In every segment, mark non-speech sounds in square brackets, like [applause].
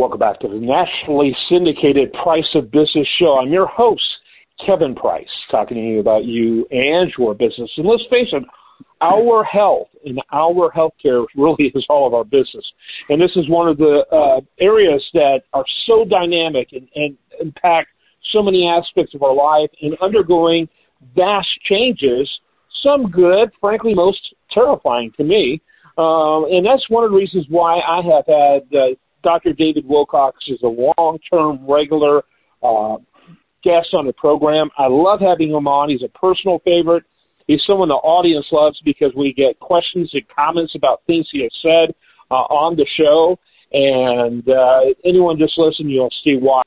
Welcome back to the nationally syndicated Price of Business show. I'm your host, Kevin Price, talking to you about you and your business. And let's face it, our health and our healthcare really is all of our business. And this is one of the uh, areas that are so dynamic and, and impact so many aspects of our life and undergoing vast changes, some good, frankly, most terrifying to me. Um, and that's one of the reasons why I have had uh, Dr. David Wilcox as a long-term regular uh, guest on the program. I love having him on. He's a personal favorite. He's someone the audience loves because we get questions and comments about things he has said uh, on the show. And uh, anyone just listen, you'll see why.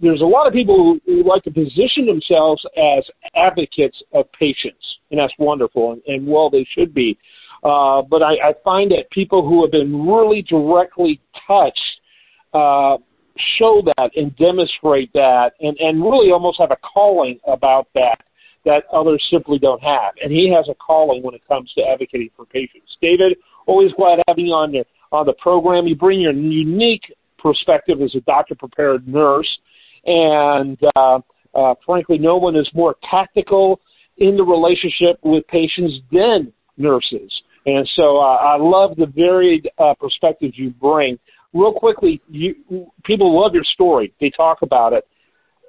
There's a lot of people who, who like to position themselves as advocates of patients, and that's wonderful, and, and well, they should be. Uh, but I, I find that people who have been really directly touched uh, show that and demonstrate that and, and really almost have a calling about that that others simply don't have. And he has a calling when it comes to advocating for patients. David, always glad having you on the, on the program. You bring your unique perspective as a doctor prepared nurse. And uh, uh, frankly, no one is more tactical in the relationship with patients than nurses. And so uh, I love the varied uh, perspectives you bring. Real quickly, you, people love your story. They talk about it.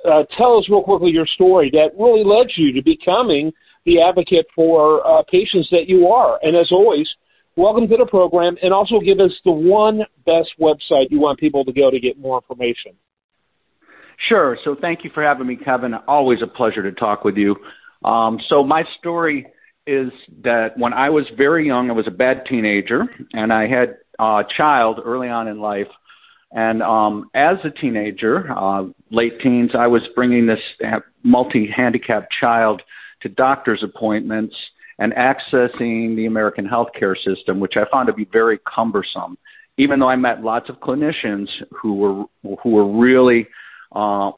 Uh, tell us real quickly your story that really led you to becoming the advocate for uh, patients that you are. And as always, welcome to the program, and also give us the one best website you want people to go to get more information. Sure. So thank you for having me, Kevin. Always a pleasure to talk with you. Um, so my story is that when I was very young, I was a bad teenager, and I had a child early on in life. And um, as a teenager, uh, late teens, I was bringing this multi handicapped child to doctor's appointments and accessing the American healthcare system, which I found to be very cumbersome. Even though I met lots of clinicians who were who were really uh,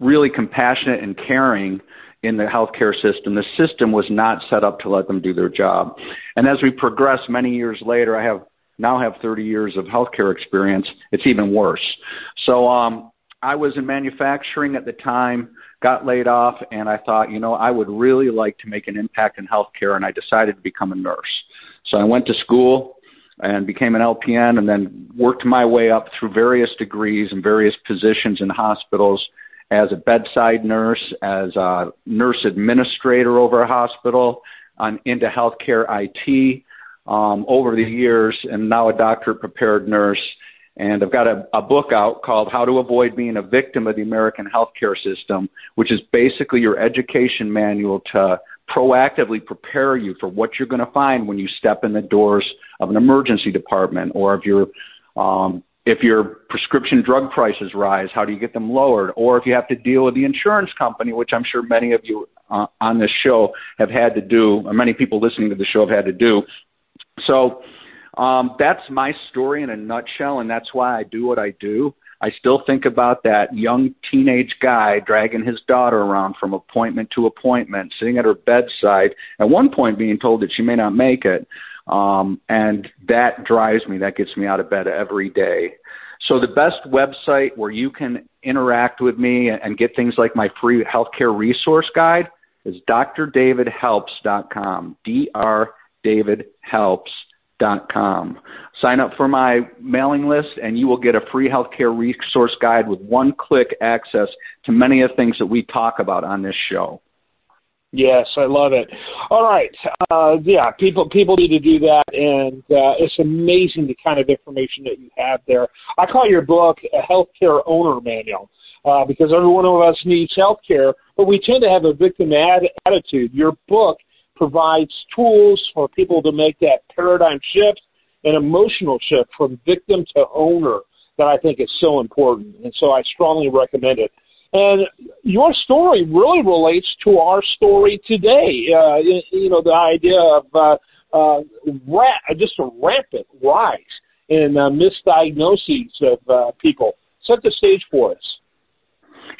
really compassionate and caring in the healthcare system. The system was not set up to let them do their job. And as we progress many years later, I have now have 30 years of healthcare experience. It's even worse. So um, I was in manufacturing at the time, got laid off, and I thought, you know, I would really like to make an impact in healthcare, and I decided to become a nurse. So I went to school and became an LPN, and then worked my way up through various degrees and various positions in hospitals as a bedside nurse, as a nurse administrator over a hospital, on into healthcare IT um, over the years, and now a doctor prepared nurse. And I've got a, a book out called How to Avoid Being a Victim of the American Healthcare System, which is basically your education manual to proactively prepare you for what you're going to find when you step in the doors of an emergency department or if you're um, if your prescription drug prices rise, how do you get them lowered? Or if you have to deal with the insurance company, which I'm sure many of you uh, on this show have had to do, or many people listening to the show have had to do. So um, that's my story in a nutshell, and that's why I do what I do. I still think about that young teenage guy dragging his daughter around from appointment to appointment, sitting at her bedside, at one point being told that she may not make it. Um, and that drives me, that gets me out of bed every day. So the best website where you can interact with me and get things like my free healthcare resource guide is drdavidhelps.com. drdavidhelps.com. Sign up for my mailing list and you will get a free healthcare resource guide with one click access to many of the things that we talk about on this show. Yes, I love it. All right, uh, yeah, people people need to do that, and uh, it's amazing the kind of information that you have there. I call your book a healthcare owner manual uh, because every one of us needs healthcare, but we tend to have a victim ad- attitude. Your book provides tools for people to make that paradigm shift, an emotional shift from victim to owner that I think is so important, and so I strongly recommend it. And your story really relates to our story today. Uh, you, you know, the idea of uh, uh, ra- just a rampant rise in uh, misdiagnoses of uh, people. Set the stage for us.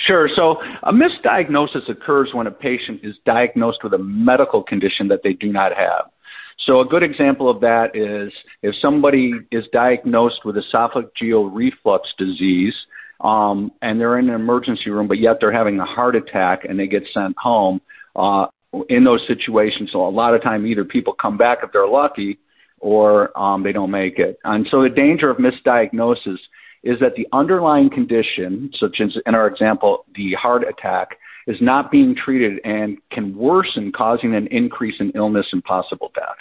Sure. So a misdiagnosis occurs when a patient is diagnosed with a medical condition that they do not have. So a good example of that is if somebody is diagnosed with esophageal reflux disease um, and they're in an emergency room, but yet they're having a heart attack and they get sent home. Uh, in those situations, so a lot of time either people come back if they're lucky, or um, they don't make it. And so the danger of misdiagnosis is that the underlying condition, such as in our example, the heart attack, is not being treated and can worsen, causing an increase in illness and possible death.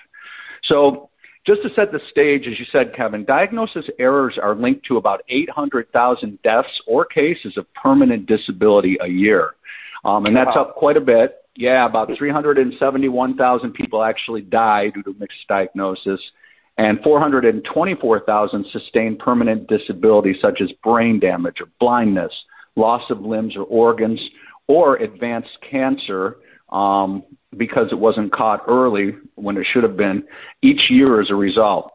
So, just to set the stage, as you said, Kevin, diagnosis errors are linked to about 800,000 deaths or cases of permanent disability a year. Um, and that's up quite a bit. Yeah, about 371,000 people actually die due to mixed diagnosis, and 424,000 sustain permanent disability such as brain damage or blindness, loss of limbs or organs, or advanced cancer um, because it wasn't caught early when it should have been each year as a result.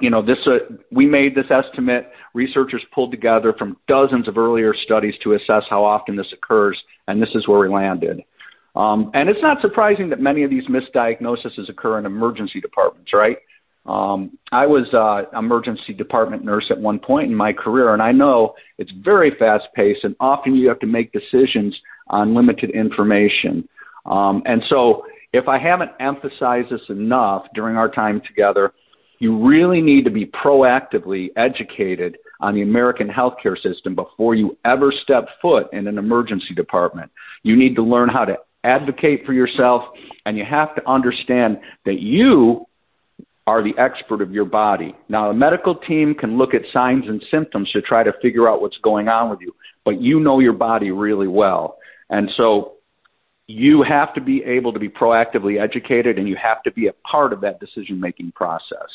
You know, this uh, we made this estimate. Researchers pulled together from dozens of earlier studies to assess how often this occurs, and this is where we landed. Um, and it's not surprising that many of these misdiagnoses occur in emergency departments, right? Um, I was uh, emergency department nurse at one point in my career, and I know it's very fast paced, and often you have to make decisions on limited information. Um, and so, if I haven't emphasized this enough during our time together, you really need to be proactively educated on the American healthcare system before you ever step foot in an emergency department. You need to learn how to advocate for yourself, and you have to understand that you are the expert of your body. Now, a medical team can look at signs and symptoms to try to figure out what's going on with you, but you know your body really well. And so you have to be able to be proactively educated and you have to be a part of that decision making process.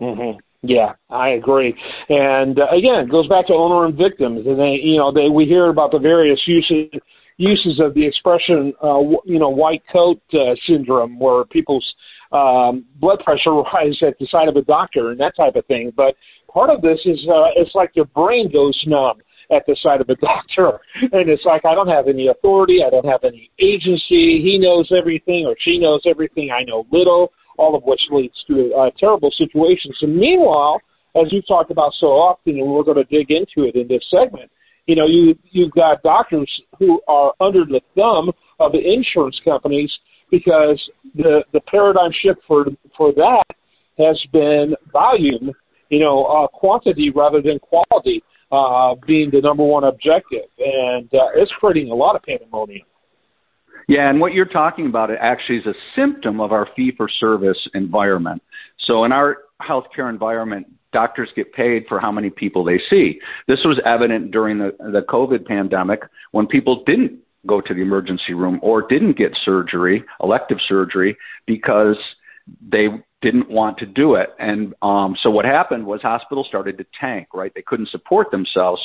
Mm-hmm. Yeah, I agree. And uh, again, it goes back to owner and victims. And they, you know, they we hear about the various uses uses of the expression, uh, you know, white coat uh, syndrome, where people's um, blood pressure [laughs] rises at the sight of a doctor and that type of thing. But part of this is uh, it's like your brain goes numb at the side of a [laughs] doctor, and it's like I don't have any authority, I don't have any agency. He knows everything or she knows everything. I know little. All of which leads to uh, terrible situations. And meanwhile, as you've talked about so often, and we're going to dig into it in this segment, you know, you you've got doctors who are under the thumb of the insurance companies because the the paradigm shift for for that has been volume, you know, uh, quantity rather than quality uh, being the number one objective, and uh, it's creating a lot of pandemonium. Yeah, and what you're talking about it actually is a symptom of our fee for service environment. So in our healthcare environment, doctors get paid for how many people they see. This was evident during the, the COVID pandemic when people didn't go to the emergency room or didn't get surgery, elective surgery, because they didn't want to do it. And um, so what happened was hospitals started to tank, right? They couldn't support themselves.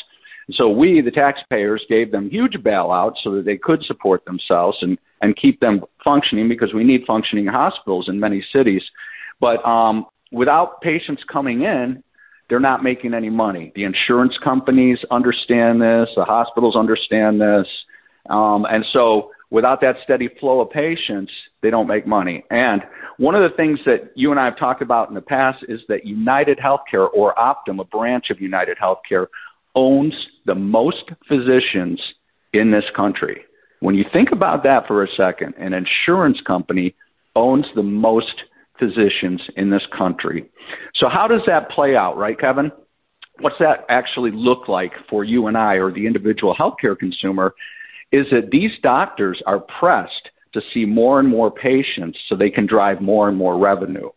And so we, the taxpayers, gave them huge bailouts so that they could support themselves and, and keep them functioning because we need functioning hospitals in many cities. But um, without patients coming in, they're not making any money. The insurance companies understand this, the hospitals understand this, um, and so without that steady flow of patients, they don't make money. And one of the things that you and I have talked about in the past is that United Healthcare or Optum, a branch of United Healthcare, owns the most physicians in this country. When you think about that for a second, an insurance company owns the most physicians in this country. So, how does that play out, right, Kevin? What's that actually look like for you and I or the individual healthcare consumer? Is that these doctors are pressed to see more and more patients so they can drive more and more revenue.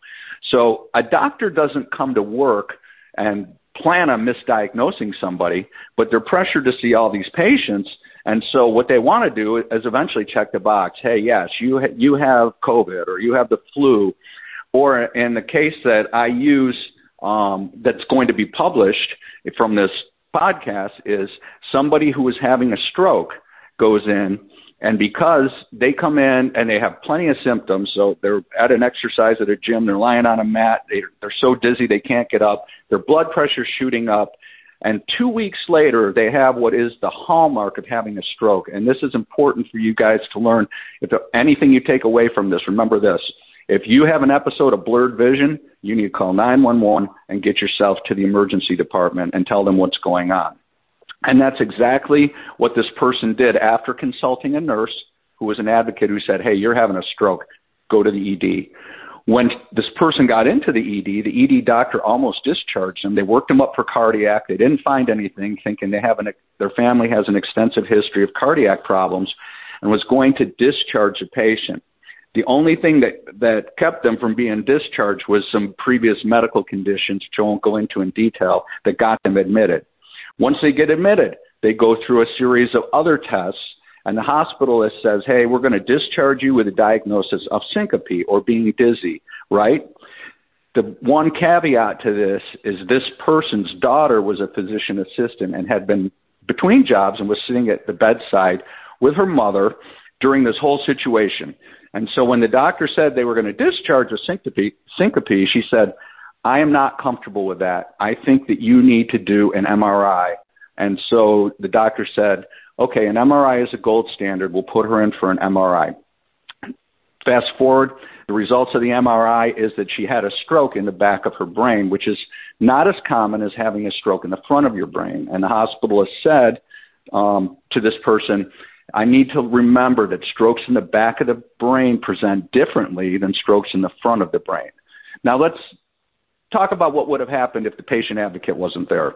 So, a doctor doesn't come to work and plan on misdiagnosing somebody, but they're pressured to see all these patients. And so what they want to do is eventually check the box. Hey, yes, you ha- you have COVID or you have the flu or in the case that I use um, that's going to be published from this podcast is somebody who is having a stroke goes in and because they come in and they have plenty of symptoms, so they're at an exercise at a gym, they're lying on a mat, they, they're so dizzy they can't get up, their blood pressure's shooting up, and two weeks later they have what is the hallmark of having a stroke. And this is important for you guys to learn. If anything you take away from this, remember this: If you have an episode of blurred vision, you need to call 911 and get yourself to the emergency department and tell them what's going on. And that's exactly what this person did after consulting a nurse who was an advocate who said, Hey, you're having a stroke. Go to the ED. When this person got into the ED, the ED doctor almost discharged him. They worked him up for cardiac. They didn't find anything, thinking they have an, their family has an extensive history of cardiac problems and was going to discharge the patient. The only thing that, that kept them from being discharged was some previous medical conditions, which I won't go into in detail, that got them admitted. Once they get admitted, they go through a series of other tests, and the hospitalist says, Hey, we're going to discharge you with a diagnosis of syncope or being dizzy, right? The one caveat to this is this person's daughter was a physician assistant and had been between jobs and was sitting at the bedside with her mother during this whole situation. And so when the doctor said they were going to discharge a syncope, syncope, she said, I am not comfortable with that. I think that you need to do an MRI. And so the doctor said, okay, an MRI is a gold standard. We'll put her in for an MRI. Fast forward, the results of the MRI is that she had a stroke in the back of her brain, which is not as common as having a stroke in the front of your brain. And the hospitalist said um, to this person, I need to remember that strokes in the back of the brain present differently than strokes in the front of the brain. Now let's talk about what would have happened if the patient advocate wasn't there.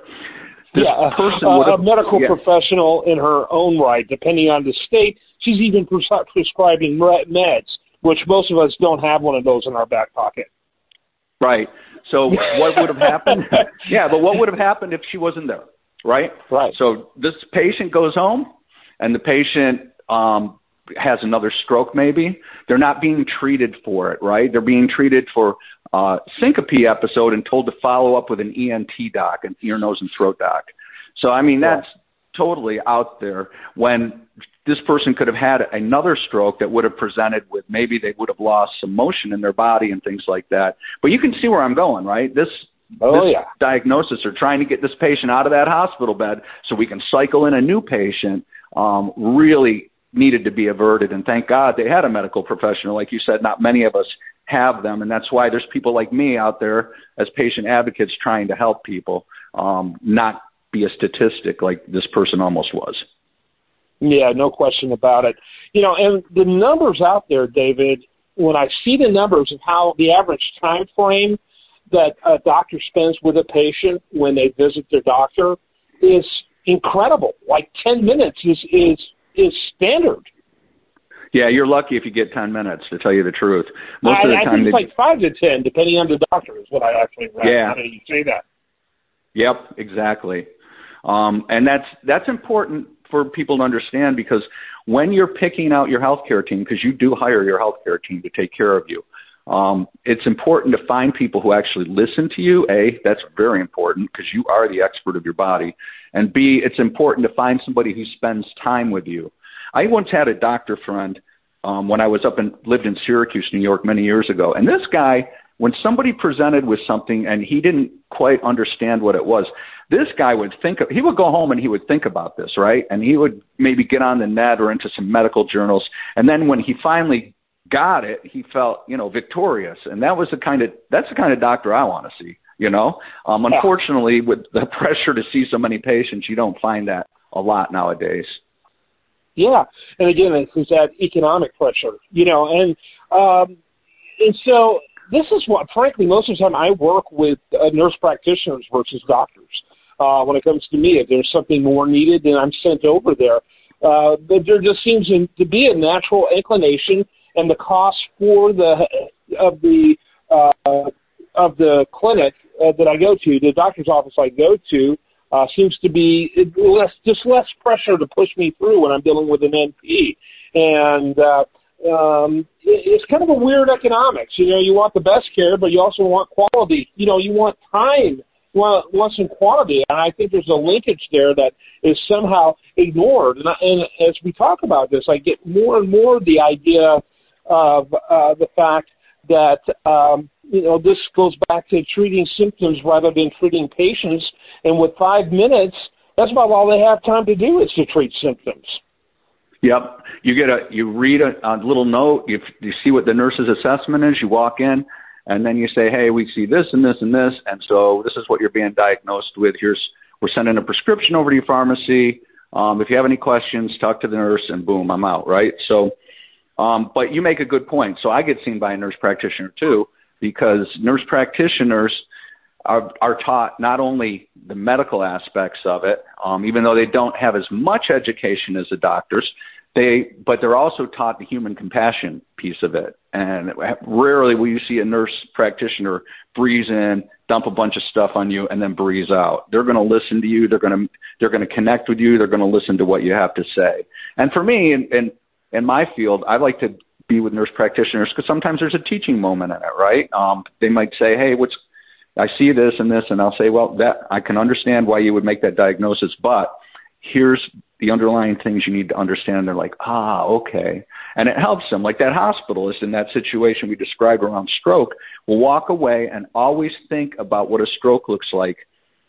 This yeah, person a, a medical yeah. professional in her own right, depending on the state, she's even pres- prescribing meds, which most of us don't have one of those in our back pocket. Right. So what would have happened? [laughs] yeah, but what would have happened if she wasn't there? Right. Right. So this patient goes home and the patient um, has another stroke, maybe, they're not being treated for it, right? They're being treated for uh, syncope episode and told to follow up with an ENT doc, an ear, nose, and throat doc. So, I mean, that's totally out there when this person could have had another stroke that would have presented with maybe they would have lost some motion in their body and things like that. But you can see where I'm going, right? This oh, this yeah. diagnosis or trying to get this patient out of that hospital bed so we can cycle in a new patient um, really needed to be averted. And thank God they had a medical professional. Like you said, not many of us have them. And that's why there's people like me out there as patient advocates trying to help people, um, not be a statistic like this person almost was. Yeah, no question about it. You know, and the numbers out there, David, when I see the numbers of how the average time frame that a doctor spends with a patient when they visit their doctor is incredible. Like ten minutes is is is standard. Yeah, you're lucky if you get ten minutes. To tell you the truth, most I, of the I time think it's like five to ten, depending on the doctor. Is what I actually read. Yeah, How do you say that? Yep, exactly. Um, and that's that's important for people to understand because when you're picking out your healthcare team, because you do hire your healthcare team to take care of you, um, it's important to find people who actually listen to you. A, that's very important because you are the expert of your body. And B, it's important to find somebody who spends time with you. I once had a doctor friend um, when I was up and lived in Syracuse, New York, many years ago. And this guy, when somebody presented with something and he didn't quite understand what it was, this guy would think of, he would go home and he would think about this, right? And he would maybe get on the net or into some medical journals. And then when he finally got it, he felt, you know, victorious. And that was the kind of that's the kind of doctor I want to see, you know. Um unfortunately with the [laughs] pressure to see so many patients, you don't find that a lot nowadays. Yeah. And again, it's that economic pressure, you know, and um and so this is what frankly most of the time I work with uh, nurse practitioners versus doctors. Uh, when it comes to me, if there's something more needed, then I'm sent over there. Uh, but there just seems to be a natural inclination and the cost for the of the uh, of the clinic uh, that I go to, the doctor's office I go to, uh, seems to be less just less pressure to push me through when I'm dealing with an NP, and uh, um, it's kind of a weird economics. You know, you want the best care, but you also want quality. You know, you want time. Well, want some quality, and I think there's a linkage there that is somehow ignored. And, I, and as we talk about this, I get more and more the idea of uh, the fact that um, you know this goes back to treating symptoms rather than treating patients. And with five minutes, that's about all they have time to do is to treat symptoms. Yep. You get a you read a, a little note. You you see what the nurse's assessment is. You walk in, and then you say, "Hey, we see this and this and this, and so this is what you're being diagnosed with. Here's we're sending a prescription over to your pharmacy. Um, if you have any questions, talk to the nurse, and boom, I'm out. Right. So, um, but you make a good point. So I get seen by a nurse practitioner too, because nurse practitioners are, are taught not only the medical aspects of it, um, even though they don't have as much education as the doctors, they but they're also taught the human compassion piece of it. And rarely will you see a nurse practitioner breeze in, dump a bunch of stuff on you, and then breeze out. They're going to listen to you. They're going to they're going to connect with you. They're going to listen to what you have to say. And for me, in in, in my field, I like to be with nurse practitioners because sometimes there's a teaching moment in it, right? Um, they might say, "Hey, what's I see this and this, and I'll say, well, that I can understand why you would make that diagnosis, but here's the underlying things you need to understand. And they're like, ah, okay. And it helps them. Like that hospitalist in that situation we described around stroke will walk away and always think about what a stroke looks like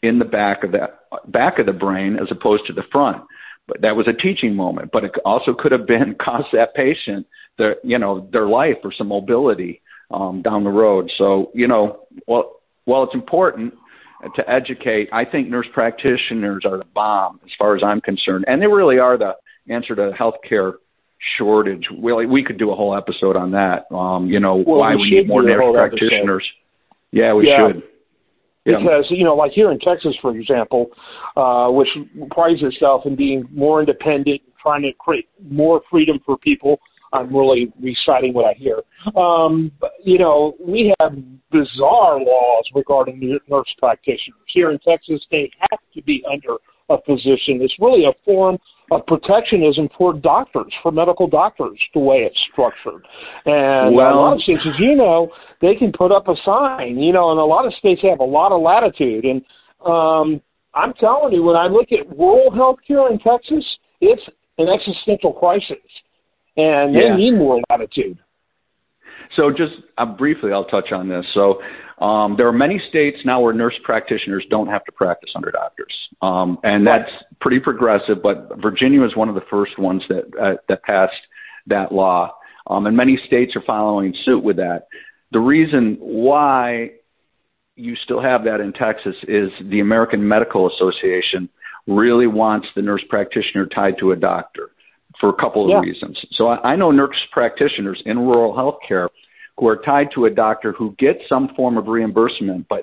in the back of that back of the brain as opposed to the front. But that was a teaching moment. But it also could have been [laughs] cost that patient their you know their life or some mobility um, down the road. So you know, well, while it's important to educate, I think nurse practitioners are the bomb as far as I'm concerned, and they really are the answer to healthcare shortage. We we could do a whole episode on that. Um, you know well, why we, we need more nurse practitioners. Episode. Yeah, we yeah. should. Because you know, like here in Texas, for example, uh, which prides itself in being more independent, trying to create more freedom for people I'm really reciting what I hear. Um, but, you know, we have bizarre laws regarding nurse practitioners. Here in Texas, they have to be under a physician. It's really a form of protectionism for doctors, for medical doctors, the way it's structured. And well, a lot of states, as you know, they can put up a sign, you know, and a lot of states have a lot of latitude. And um, I'm telling you, when I look at rural health care in Texas, it's an existential crisis and they yeah. need more latitude. So just uh, briefly, I'll touch on this. So um, there are many states now where nurse practitioners don't have to practice under doctors, um, and that's pretty progressive. But Virginia was one of the first ones that uh, that passed that law, um, and many states are following suit with that. The reason why you still have that in Texas is the American Medical Association really wants the nurse practitioner tied to a doctor for a couple of yeah. reasons. So I, I know nurse practitioners in rural health care who are tied to a doctor who gets some form of reimbursement, but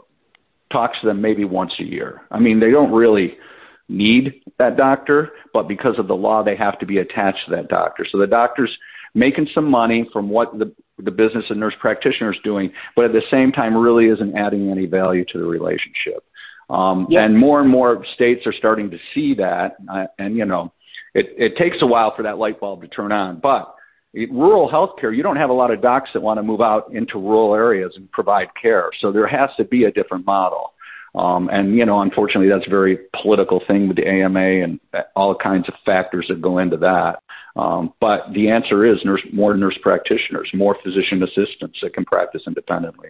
talks to them maybe once a year. I mean, they don't really need that doctor, but because of the law, they have to be attached to that doctor. So the doctor's making some money from what the the business of nurse practitioner is doing, but at the same time, really isn't adding any value to the relationship. Um, yeah. And more and more states are starting to see that, uh, and you know, it, it takes a while for that light bulb to turn on. But rural healthcare, you don't have a lot of docs that want to move out into rural areas and provide care. So there has to be a different model. Um, and you know, unfortunately, that's a very political thing with the AMA and all kinds of factors that go into that. Um, but the answer is nurse, more nurse practitioners, more physician assistants that can practice independently.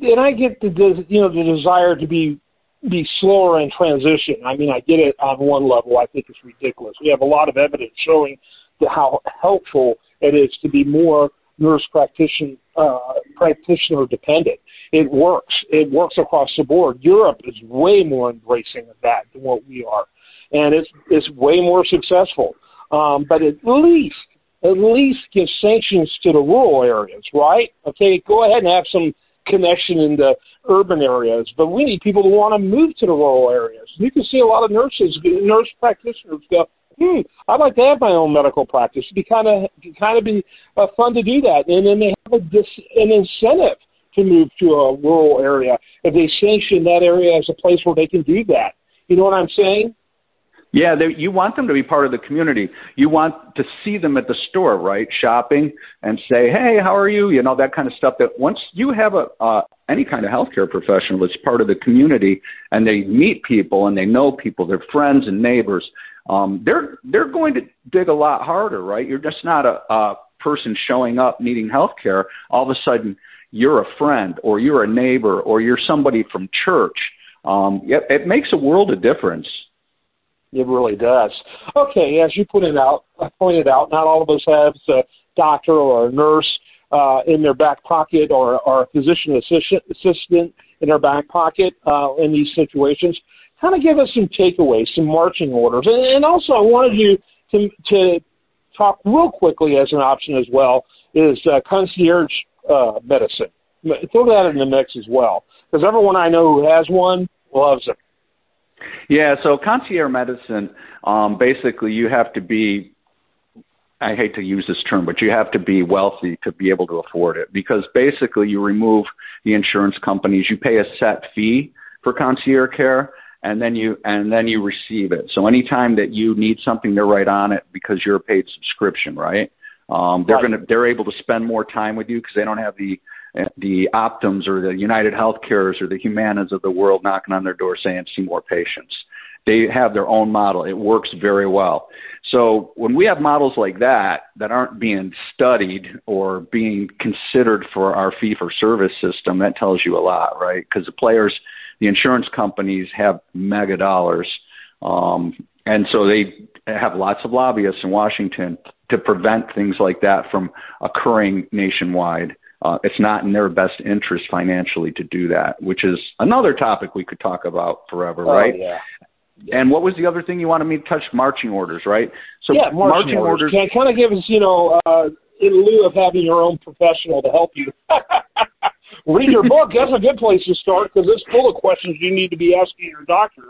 And I get the you know the desire to be be slower in transition. I mean, I get it on one level. I think it's ridiculous. We have a lot of evidence showing how helpful it is to be more nurse practitioner uh, practitioner dependent. It works. It works across the board. Europe is way more embracing of that than what we are, and it's it's way more successful. Um, but at least at least give sanctions to the rural areas, right? Okay, go ahead and have some connection in the urban areas, but we need people to want to move to the rural areas. You can see a lot of nurses, nurse practitioners go, hmm, I'd like to have my own medical practice. It'd be kind of kind of be uh, fun to do that, and then they have a dis, an incentive to move to a rural area if they sanction that area as a place where they can do that. You know what I'm saying? Yeah, they, you want them to be part of the community. You want to see them at the store, right, shopping, and say, "Hey, how are you?" You know that kind of stuff. That once you have a uh, any kind of healthcare professional that's part of the community, and they meet people and they know people, they're friends and neighbors. Um, they're they're going to dig a lot harder, right? You're just not a, a person showing up needing healthcare. All of a sudden, you're a friend, or you're a neighbor, or you're somebody from church. Um, it, it makes a world of difference It really does. Okay, as you pointed out, uh, pointed out, not all of us have a doctor or a nurse uh, in their back pocket or, or a physician assistant, assistant in their back pocket uh, in these situations. Kind of give us some takeaways, some marching orders, and, and also I wanted you to, to talk real quickly as an option as well is uh, concierge uh, medicine. Throw that in the mix as well, because everyone I know who has one loves it. Yeah, so concierge medicine, um, basically, you have to be. I hate to use this term, but you have to be wealthy to be able to afford it because basically you remove the insurance companies, you pay a set fee for concierge care, and then you and then you receive it. So anytime that you need something, they're right on it because you're a paid subscription, right? Um, they're right. gonna they're able to spend more time with you because they don't have the the Optums or the United Healthcares or the Humanas of the world knocking on their door saying see more patients. They have their own model. It works very well. So when we have models like that that aren't being studied or being considered for our fee for service system, that tells you a lot, right? Because the players, the insurance companies have mega dollars. Um, and so they have lots of lobbyists in Washington to prevent things like that from occurring nationwide. Uh, it's not in their best interest financially to do that, which is another topic we could talk about forever, oh, right? Yeah. And what was the other thing you wanted me to touch? Marching orders, right? So yeah, marching, marching orders. orders. Can kind of give us, you know, uh, in lieu of having your own professional to help you. [laughs] Read your book. That's a good place to start because it's full of questions you need to be asking your doctor.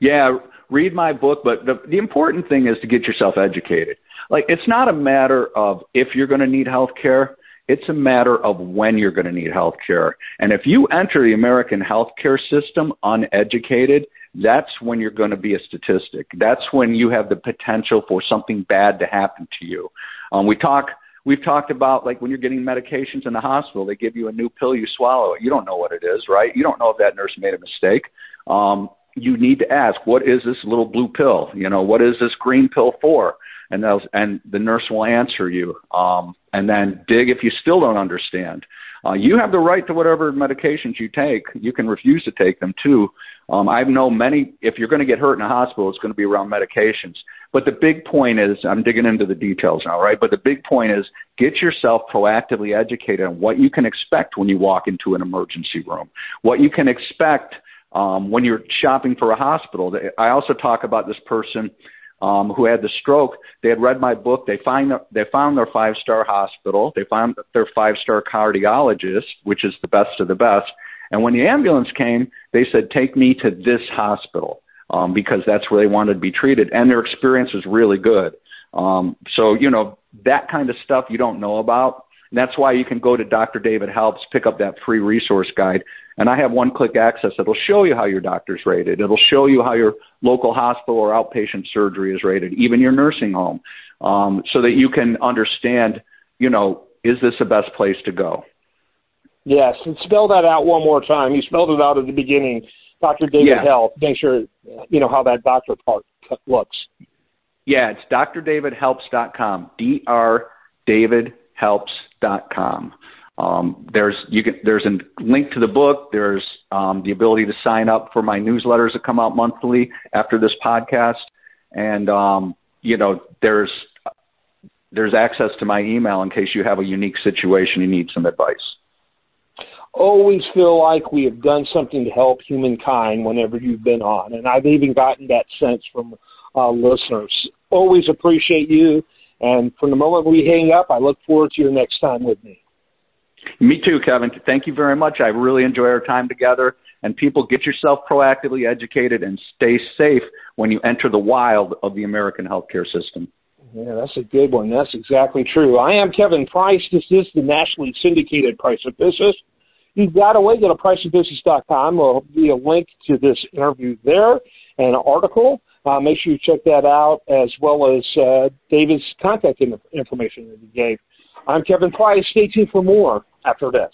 Yeah, read my book, but the the important thing is to get yourself educated. Like it's not a matter of if you're going to need health care it's a matter of when you're going to need health care. And if you enter the American healthcare system uneducated, that's when you're going to be a statistic. That's when you have the potential for something bad to happen to you. Um, we talk, we've talked about like when you're getting medications in the hospital, they give you a new pill, you swallow it. You don't know what it is, right? You don't know if that nurse made a mistake. Um, you need to ask, what is this little blue pill? You know, what is this green pill for? And they'll, and the nurse will answer you. Um, and then dig if you still don't understand. Uh, you have the right to whatever medications you take. You can refuse to take them too. Um, I know many, if you're going to get hurt in a hospital, it's going to be around medications. But the big point is, I'm digging into the details now, right? But the big point is get yourself proactively educated on what you can expect when you walk into an emergency room, what you can expect um, when you're shopping for a hospital. I also talk about this person um, who had the stroke, they had read my book. They find they found their five star hospital. They found their five star cardiologist, which is the best of the best. And when the ambulance came, they said, "Take me to this hospital," um, because that's where they wanted to be treated, and their experience was really good. Um, so you know that kind of stuff you don't know about. And that's why you can go to Dr. David Helps, pick up that free resource guide, and I have one click access that'll show you how your doctor's rated. It'll show you how your local hospital or outpatient surgery is rated, even your nursing home, um, so that you can understand, you know, is this the best place to go? Yes, and spell that out one more time. You spelled it out at the beginning, Dr. David yeah. Health. Make sure you know how that doctor part looks. Yeah, it's drdavidhelps.com. D R davidhelps.com. Um, there's you can there's a link to the book. There's um, the ability to sign up for my newsletters that come out monthly after this podcast, and um, you know there's there's access to my email in case you have a unique situation you need some advice. Always feel like we have done something to help humankind whenever you've been on, and I've even gotten that sense from uh, listeners. Always appreciate you, and from the moment we hang up, I look forward to your next time with me. Me too, Kevin. Thank you very much. I really enjoy our time together. And people, get yourself proactively educated and stay safe when you enter the wild of the American healthcare system. Yeah, that's a good one. That's exactly true. I am Kevin Price. This is the nationally syndicated Price of Business. You've got away, go to priceofbusiness.com. There'll be a link to this interview there and an article. Uh, make sure you check that out as well as uh, David's contact information that he gave. I'm Kevin Price. Stay tuned for more after this.